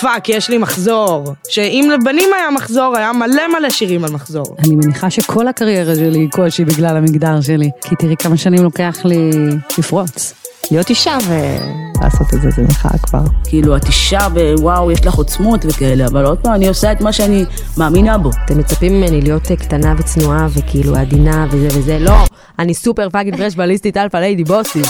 פאק, יש לי מחזור. שאם לבנים היה מחזור, היה מלא מלא שירים על מחזור. אני מניחה שכל הקריירה שלי היא קושי בגלל המגדר שלי, כי תראי כמה שנים לוקח לי לפרוץ. להיות אישה ולעשות את זה, זה מחאה כבר. כאילו, את אישה ווואו, יש לך עוצמות וכאלה, אבל עוד פעם, אני עושה את מה שאני מאמינה בו. אתם מצפים ממני להיות קטנה וצנועה וכאילו עדינה וזה וזה, לא, אני סופר fucking brash בליסטית alpha lady בוסית.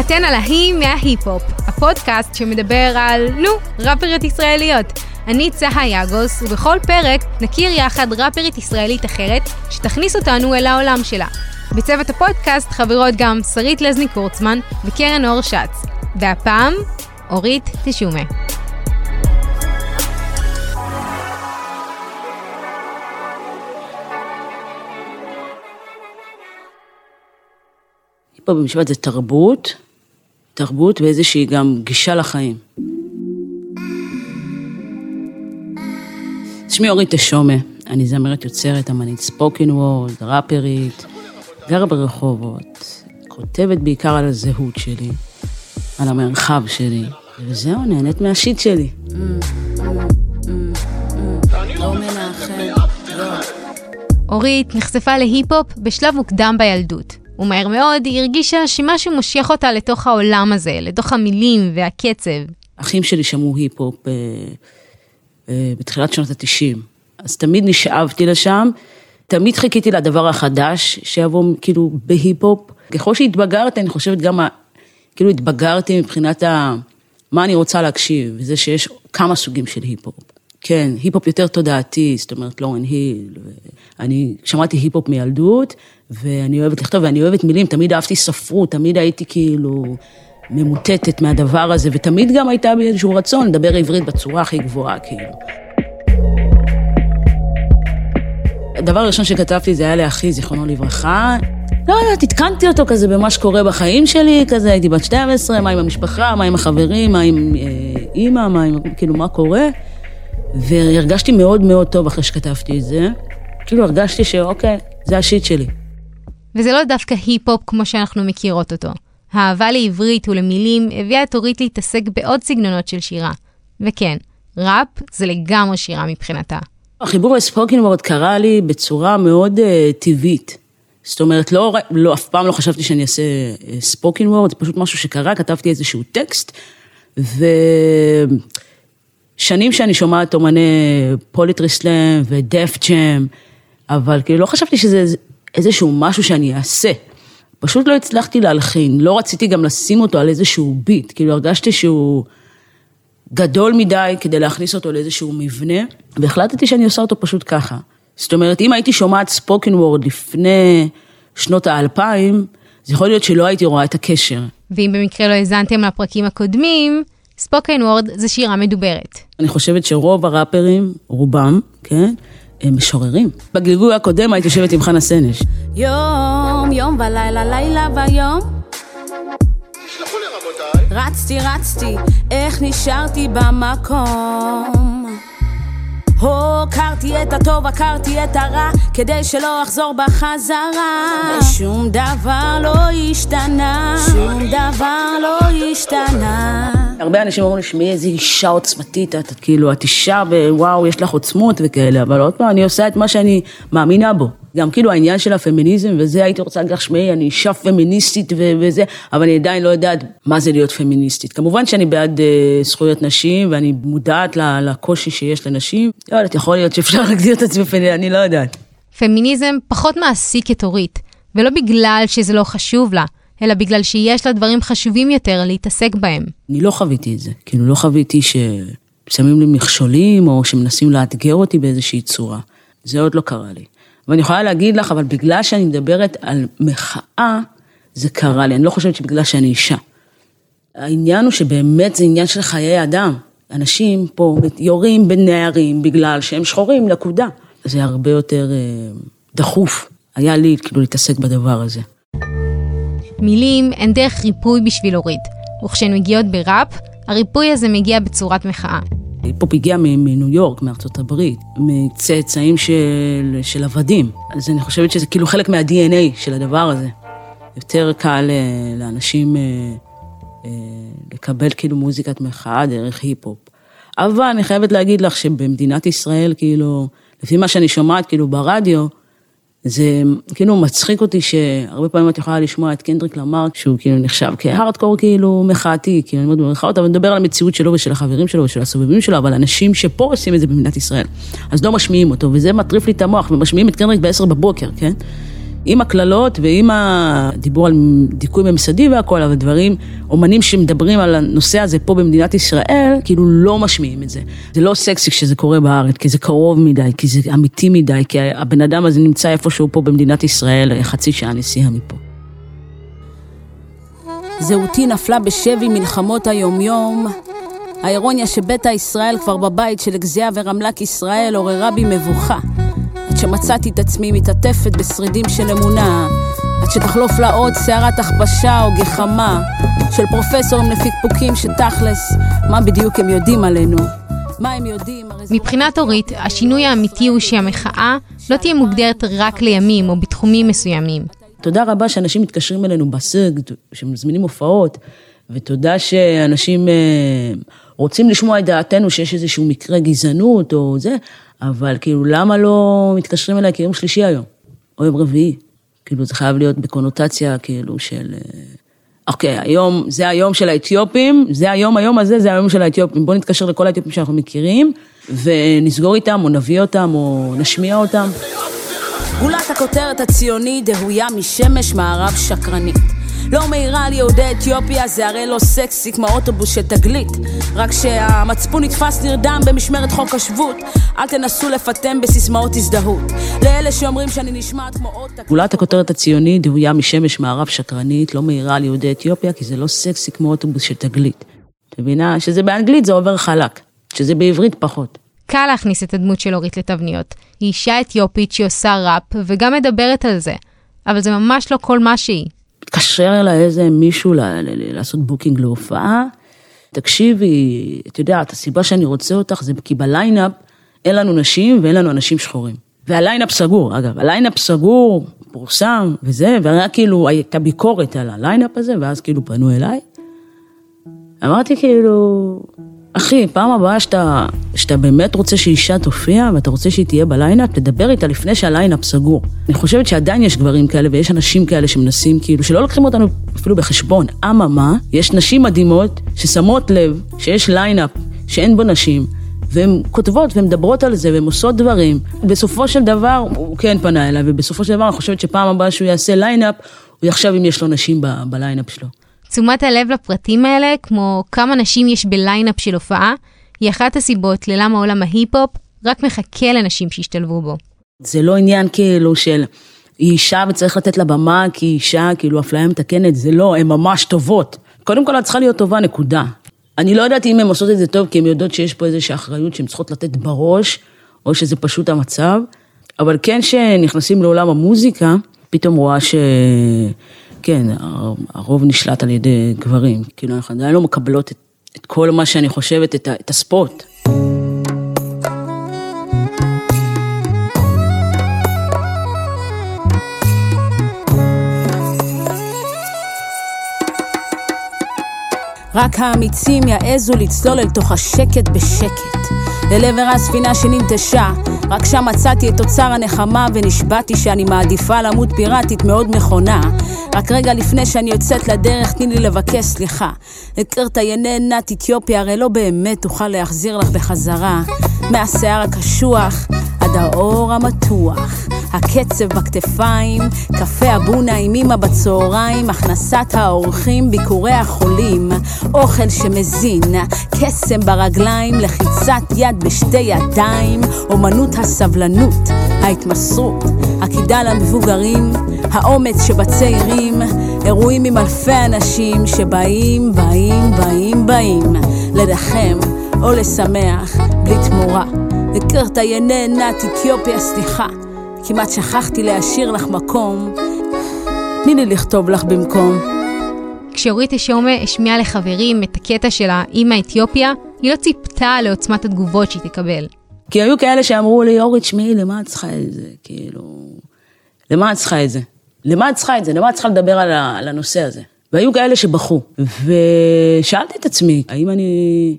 אתן על ההיא מההיפ-הופ, הפודקאסט שמדבר על, נו, ראפריות ישראליות. אני צהה יגוס, ובכל פרק נכיר יחד ראפרית ישראלית אחרת, שתכניס אותנו אל העולם שלה. בצוות הפודקאסט חברות גם שרית לזני קורצמן וקרן אור שץ. והפעם, אורית תשומה. פה במשפט זה תרבות, תרבות ואיזושהי גם גישה לחיים. שמי אורית תשומה, אני זמרת יוצרת, אמנית ספוקין וורד, ראפרית, גרה ברחובות, כותבת בעיקר על הזהות שלי, על המרחב שלי, וזהו, נהנית מהשיט שלי. אורית נחשפה להיפ-הופ בשלב מוקדם בילדות, ומהר מאוד היא הרגישה שמשהו מושך אותה לתוך העולם הזה, לתוך המילים והקצב. אחים שלי שמעו היפ-הופ אה, אה, בתחילת שנות ה-90, אז תמיד נשאבתי לשם, תמיד חיכיתי לדבר החדש שיבוא כאילו בהיפ-הופ. ככל שהתבגרתי, אני חושבת גם, כאילו התבגרתי מבחינת ה... מה אני רוצה להקשיב, וזה שיש כמה סוגים של היפ-הופ. כן, היפ-הופ יותר תודעתי, זאת אומרת לורן היל. אני שמעתי היפ-הופ מילדות, ואני אוהבת לכתוב, ואני אוהבת מילים, תמיד אהבתי ספרות, תמיד הייתי כאילו ממוטטת מהדבר הזה, ותמיד גם הייתה בי איזשהו רצון לדבר עברית בצורה הכי גבוהה, כאילו. הדבר הראשון שכתבתי זה היה לאחי, זיכרונו לברכה. לא יודעת, עדכנתי אותו כזה במה שקורה בחיים שלי, כזה הייתי בת 12, מה עם המשפחה, מה עם החברים, מה עם אה, אימא, מה עם, כאילו, מה קורה. והרגשתי מאוד מאוד טוב אחרי שכתבתי את זה. כאילו הרגשתי שאוקיי, זה ה-shit שלי. וזה לא דווקא היפ-הופ כמו שאנחנו מכירות אותו. האהבה לעברית ולמילים הביאה את אורית להתעסק בעוד סגנונות של שירה. וכן, ראפ זה לגמרי שירה מבחינתה. החיבור ל-spoken word קרה לי בצורה מאוד uh, טבעית. זאת אומרת, לא, לא, אף פעם לא חשבתי שאני אעשה spoken uh, word, זה פשוט משהו שקרה, כתבתי איזשהו טקסט, ושנים שאני שומעת אומני פוליטרי סלאם ודף ג'ם, אבל כאילו לא חשבתי שזה איזשהו משהו שאני אעשה. פשוט לא הצלחתי להלחין, לא רציתי גם לשים אותו על איזשהו ביט, כאילו הרגשתי שהוא גדול מדי כדי להכניס אותו לאיזשהו מבנה, והחלטתי שאני עושה אותו פשוט ככה. זאת אומרת, אם הייתי שומעת ספוקן וורד לפני שנות האלפיים, זה יכול להיות שלא הייתי רואה את הקשר. ואם במקרה לא האזנתם לפרקים הקודמים, ספוקן וורד זה שירה מדוברת. אני חושבת שרוב הראפרים, רובם, כן, הם משוררים. בגלגול הקודם הייתי יושבת עם חנה סנש. יום, יום ולילה, לילה ויום. רצתי, רצתי, איך נשארתי במקום. הוקרתי את הטוב, עקרתי את הרע, כדי שלא אחזור בחזרה. ושום דבר לא השתנה, שום דבר לא השתנה. הרבה אנשים אומרים לי, שמעי, איזה אישה עוצמתית, את כאילו, את אישה ווואו, יש לך עוצמות וכאלה, אבל עוד פעם, אני עושה את מה שאני מאמינה בו. גם כאילו העניין של הפמיניזם וזה, הייתי רוצה להגיד לך, שמעי, אני אישה פמיניסטית וזה, אבל אני עדיין לא יודעת מה זה להיות פמיניסטית. כמובן שאני בעד uh, זכויות נשים, ואני מודעת לקושי שיש לנשים. לא יודעת, יכול להיות שאפשר להגדיר את עצמי פמיניסטית, אני לא יודעת. פמיניזם פחות מעסיק את אורית, ולא בגלל שזה לא חשוב לה, אלא בגלל שיש לה דברים חשובים יותר להתעסק בהם. אני לא חוויתי את זה, כאילו לא חוויתי ששמים לי מכשולים, או שמנסים לאתגר אותי באיזושהי צורה. זה עוד לא קרה לי. ואני יכולה להגיד לך, אבל בגלל שאני מדברת על מחאה, זה קרה לי. אני לא חושבת שבגלל שאני אישה. העניין הוא שבאמת זה עניין של חיי אדם. אנשים פה יורים בנערים בגלל שהם שחורים, נקודה. זה הרבה יותר אה, דחוף. היה לי כאילו להתעסק בדבר הזה. מילים הן דרך ריפוי בשביל אורית, וכשהן מגיעות בראפ, הריפוי הזה מגיע בצורת מחאה. היפ-הופ הגיע מניו יורק, מארצות הברית, מצאצאים של, של עבדים. אז אני חושבת שזה כאילו חלק מה-DNA של הדבר הזה. יותר קל אה, לאנשים אה, אה, לקבל כאילו מוזיקת מחאה דרך היפ-הופ. אבל אני חייבת להגיד לך שבמדינת ישראל, כאילו, לפי מה שאני שומעת, כאילו, ברדיו, זה כאילו מצחיק אותי שהרבה פעמים את יכולה לשמוע את קנדריק למר, שהוא כאילו נחשב כהארדקור כאילו מחאתי, כאילו אני מאוד מעריכה אותו, אבל מדבר על המציאות שלו ושל החברים שלו ושל הסובבים שלו, אבל אנשים שפה עושים את זה במדינת ישראל, אז לא משמיעים אותו, וזה מטריף לי את המוח, ומשמיעים את קנדריק בעשר בבוקר, כן? עם הקללות ועם הדיבור על דיכוי ממסדי והכל, אבל דברים, אומנים שמדברים על הנושא הזה פה במדינת ישראל, כאילו לא משמיעים את זה. זה לא סקסי כשזה קורה בארץ, כי זה קרוב מדי, כי זה אמיתי מדי, כי הבן אדם הזה נמצא איפשהו פה במדינת ישראל, חצי שעה נסיעה מפה. זהותי נפלה בשבי מלחמות היומיום. האירוניה שביתא ישראל כבר בבית של אגזיה ורמל"ק ישראל עוררה בי מבוכה. שמצאתי את עצמי מתעטפת בשרידים של אמונה, עד שתחלוף לה עוד סערת הכפשה או גחמה של פרופסורים לפקפוקים שתכלס, מה בדיוק הם יודעים עלינו? מה הם יודעים? מבחינת אורית, השינוי האמיתי הוא שהמחאה לא תהיה מוגדרת רק לימים או בתחומים מסוימים. תודה רבה שאנשים מתקשרים אלינו בסג, שמזמינים הופעות, ותודה שאנשים אה, רוצים לשמוע את דעתנו שיש איזשהו מקרה גזענות או זה, אבל כאילו, למה לא מתקשרים אליי כיום שלישי היום, או יום רביעי? כאילו, זה חייב להיות בקונוטציה כאילו של... אה, אוקיי, היום, זה היום של האתיופים, זה היום, היום הזה, זה היום של האתיופים. בואו נתקשר לכל האתיופים שאנחנו מכירים, ונסגור איתם, או נביא אותם, או נשמיע אותם. גולת הכותרת הציונית דהויה משמש מערב שקרנית. לא מעירה על יהודי אתיופיה זה הרי לא סקסי כמו אוטובוס של תגלית רק שהמצפון נתפס נרדם במשמרת חוק השבות אל תנסו לפטם בסיסמאות הזדהות לאלה שאומרים שאני נשמעת כמו עוד... גולת הכותרת הציונית דהויה משמש מערב שקרנית לא מעירה על יהודי אתיופיה כי זה לא סקסי כמו אוטובוס של תגלית. את מבינה? שזה באנגלית זה עובר חלק, שזה בעברית פחות. קל להכניס את הדמות של אורית לתבניות. היא אישה אתיופית שהיא עושה ראפ וגם מדברת על זה. אבל זה ממש לא כל מה שהיא. מתקשר אליי איזה מישהו לעשות booking להופעה, תקשיבי, את יודעת, הסיבה שאני רוצה אותך זה כי ב-lineup אין לנו נשים ואין לנו אנשים שחורים. וה-lineup סגור, אגב, ה-lineup סגור, פורסם וזה, והיה כאילו, הייתה ביקורת על ה-lineup הזה, ואז כאילו פנו אליי. אמרתי כאילו, אחי, פעם הבאה שאתה, שאתה באמת רוצה שאישה תופיע ואתה רוצה שהיא תהיה ב-lineup, תדבר איתה לפני שה-lineup סגור. אני חושבת שעדיין יש גברים כאלה ויש אנשים כאלה שמנסים כאילו, שלא לוקחים אותנו אפילו בחשבון. אממה, יש נשים מדהימות ששמות לב שיש lineup שאין בו נשים, והן כותבות והן מדברות על זה והן עושות דברים. בסופו של דבר, הוא כן פנה אליי, ובסופו של דבר אני חושבת שפעם הבאה שהוא יעשה lineup, הוא יחשב אם יש לו נשים ב-lineup שלו. תשומת הלב לפרטים האלה, כמו כמה נשים יש ב-lineup של הופעה, היא אחת הסיבות ללמה עולם ההיפ-הופ רק מחכה לנשים שישתלבו בו. זה לא עניין כאילו של היא אישה וצריך לתת לה במה כי היא אישה, כאילו אפליה מתקנת, זה לא, הן ממש טובות. קודם כל את צריכה להיות טובה, נקודה. אני לא יודעת אם הן עושות את זה טוב, כי הן יודעות שיש פה איזושהי אחריות שהן צריכות לתת בראש, או שזה פשוט המצב, אבל כן שנכנסים לעולם המוזיקה, פתאום רואה ש... כן, הרוב נשלט על ידי גברים. כאילו, אנחנו עדיין לא מקבלות את, את כל מה שאני חושבת, את, את הספורט. רק האמיצים יעזו לצלול אל תוך השקט בשקט, אל עבר הספינה שננטשה, רק שם מצאתי את אוצר הנחמה ונשבעתי שאני מעדיפה למות פיראטית מאוד מכונה. רק רגע לפני שאני יוצאת לדרך, תני לי לבקש סליחה. הכרת יננת אתיופיה, הרי לא באמת אוכל להחזיר לך בחזרה. מהשיער הקשוח עד האור המתוח. הקצב בכתפיים, קפה אבונה עם אמא בצהריים, הכנסת האורחים, ביקורי החולים, אוכל שמזין, קסם ברגליים, לחיצת יד בשתי ידיים, אומנות הסבלנות, ההתמסרות, הקידה למבוגרים, האומץ שבצעירים, אירועים עם אלפי אנשים שבאים, באים, באים, באים, לנחם או לשמח בלי תמורה. הכרת יננת אתיופיה, סליחה. כמעט שכחתי להשאיר לך מקום. תני לי לכתוב לך במקום. כשאורית אשומה השמיעה לחברים את הקטע של האימא אתיופיה, היא לא ציפתה לעוצמת התגובות שהיא תקבל. כי היו כאלה שאמרו לי, אורית, שמעי, למה את צריכה את זה? כאילו, למה את צריכה את זה? למה את צריכה את זה? למה את צריכה לדבר על, על הנושא הזה? והיו כאלה שבכו. ושאלתי את עצמי, האם אני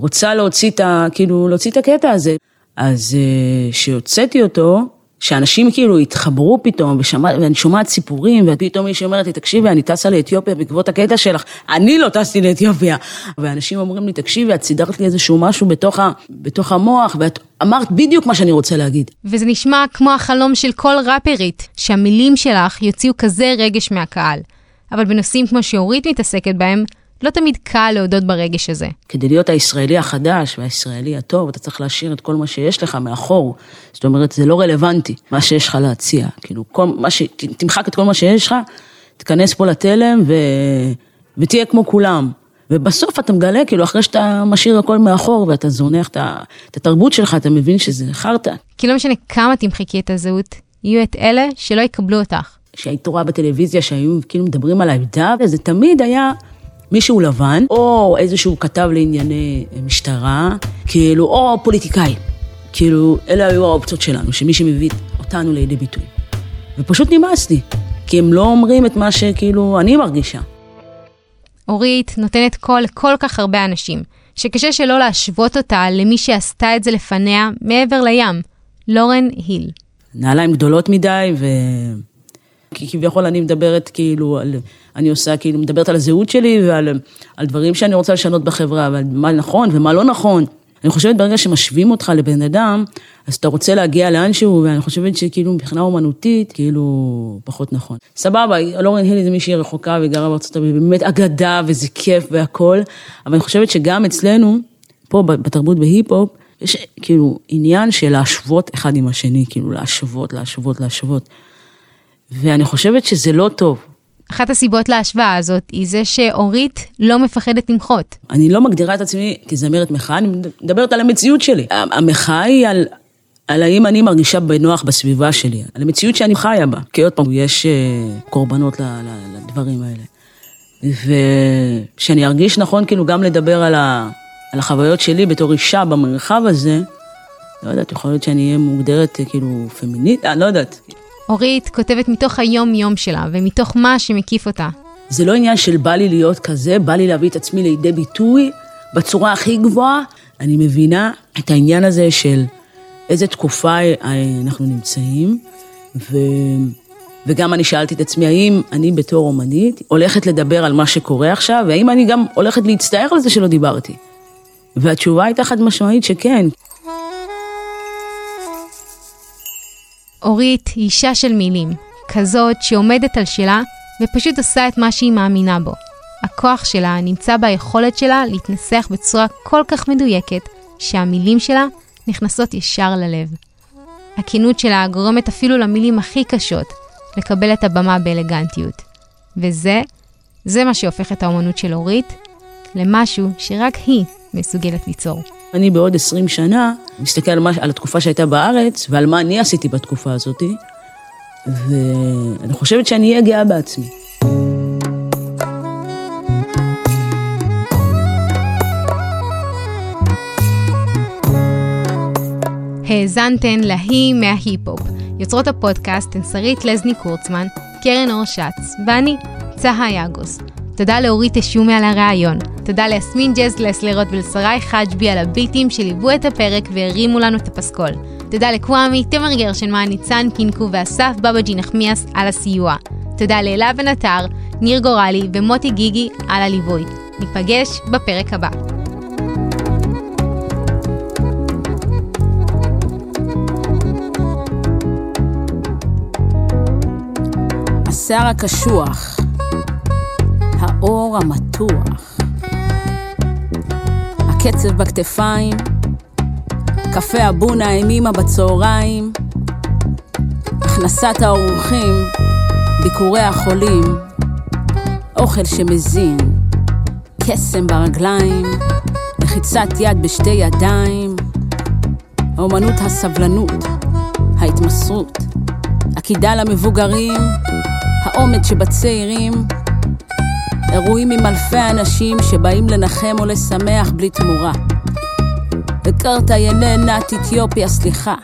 רוצה להוציא את ה... כאילו, להוציא את הקטע הזה. אז כשהוצאתי אותו, שאנשים כאילו התחברו פתאום, ושמע, ואני שומעת סיפורים, ופתאום מישהי אומרת לי, תקשיבי, אני טסה לאתיופיה בעקבות הקטע שלך, אני לא טסתי לאתיופיה. ואנשים אומרים לי, תקשיבי, את סידרת לי איזשהו משהו בתוך, ה, בתוך המוח, ואת אמרת בדיוק מה שאני רוצה להגיד. וזה נשמע כמו החלום של כל ראפרית, שהמילים שלך יוציאו כזה רגש מהקהל. אבל בנושאים כמו שאורית מתעסקת בהם, לא תמיד קל להודות ברגש הזה. כדי להיות הישראלי החדש והישראלי הטוב, אתה צריך להשאיר את כל מה שיש לך מאחור. זאת אומרת, זה לא רלוונטי, מה שיש לך להציע. כאילו, כל מה ש... תמחק את כל מה שיש לך, תיכנס פה לתלם ו... ותהיה כמו כולם. ובסוף אתה מגלה, כאילו, אחרי שאתה משאיר הכל מאחור ואתה זונח את התרבות שלך, אתה מבין שזה חרטא. כי לא משנה כמה תמחקי את הזהות, יהיו את אלה שלא יקבלו אותך. שהיית רואה בטלוויזיה שהיו כאילו מדברים על העמדה, וזה תמיד היה מישהו לבן, או איזשהו כתב לענייני משטרה, כאילו, או פוליטיקאי. כאילו, אלה היו האופציות שלנו, שמי שמביא אותנו לידי ביטוי. ופשוט נמאס לי, כי הם לא אומרים את מה שכאילו אני מרגישה. אורית נותנת קול לכל כך הרבה אנשים, שקשה שלא להשוות אותה למי שעשתה את זה לפניה מעבר לים, לורן היל. נעליים גדולות מדי, ו... כי כביכול אני מדברת כאילו על, אני עושה כאילו, מדברת על הזהות שלי ועל על דברים שאני רוצה לשנות בחברה, ועל מה נכון ומה לא נכון. אני חושבת ברגע שמשווים אותך לבן אדם, אז אתה רוצה להגיע לאנשהו, ואני חושבת שכאילו מבחינה אומנותית, כאילו, פחות נכון. סבבה, לורן הילי זה מישהי רחוקה וגרה בארצות הברית, באמת אגדה וזה כיף והכל, אבל אני חושבת שגם אצלנו, פה בתרבות בהיפ-הופ, יש כאילו עניין של להשוות אחד עם השני, כאילו להשוות, להשוות, להשוות. ואני חושבת שזה לא טוב. אחת הסיבות להשוואה הזאת היא זה שאורית לא מפחדת למחות. אני לא מגדירה את עצמי כזמרת מחאה, אני מדברת על המציאות שלי. המחאה היא על, על האם אני מרגישה בנוח בסביבה שלי, על המציאות שאני חיה בה. כי עוד פעם, יש uh, קורבנות לדברים האלה. ושאני ארגיש נכון כאילו גם לדבר על, ה, על החוויות שלי בתור אישה במרחב הזה, לא יודעת, יכול להיות שאני אהיה מוגדרת כאילו פמינית, אני לא יודעת. אורית כותבת מתוך היום-יום שלה ומתוך מה שמקיף אותה. זה לא עניין של בא לי להיות כזה, בא לי להביא את עצמי לידי ביטוי בצורה הכי גבוהה. אני מבינה את העניין הזה של איזה תקופה אנחנו נמצאים, ו... וגם אני שאלתי את עצמי, האם אני בתור אומנית הולכת לדבר על מה שקורה עכשיו, והאם אני גם הולכת להצטער על זה שלא דיברתי? והתשובה הייתה חד משמעית שכן. אורית היא אישה של מילים, כזאת שעומדת על שלה ופשוט עושה את מה שהיא מאמינה בו. הכוח שלה נמצא ביכולת שלה להתנסח בצורה כל כך מדויקת, שהמילים שלה נכנסות ישר ללב. הכנות שלה גורמת אפילו למילים הכי קשות לקבל את הבמה באלגנטיות. וזה, זה מה שהופך את האומנות של אורית למשהו שרק היא מסוגלת ליצור. אני בעוד 20 שנה מסתכל על, מה, על התקופה שהייתה בארץ ועל מה אני עשיתי בתקופה הזאת, ואני חושבת שאני אהיה גאה בעצמי. האזנתן להיא מההיפ-הופ. יוצרות הפודקאסט הן שרית לזני קורצמן, קרן אור שץ, ואני, צהה יגוס. תודה לאורית אשומי על הראיון. תודה ליסמין ג'ז לסלרות ולשרי חג'בי על הביטים שליוו את הפרק והרימו לנו את הפסקול. תודה לקוואמי, תמר גרשנמן, ניצן קינקו ואסף בבג'י נחמיאס על הסיוע. תודה לאלה בן עטר, ניר גורלי ומוטי גיגי על הליווי. ניפגש בפרק הבא. השיער הקשוח האור המתוח, הקצב בכתפיים, קפה הבונה הנימה בצהריים, הכנסת האורחים, ביקורי החולים, אוכל שמזין, קסם ברגליים, לחיצת יד בשתי ידיים, האומנות הסבלנות, ההתמסרות, הקידה למבוגרים, האומץ שבצעירים, אירועים עם אלפי אנשים שבאים לנחם או לשמח בלי תמורה. הכרת יננת אתיופיה, סליחה.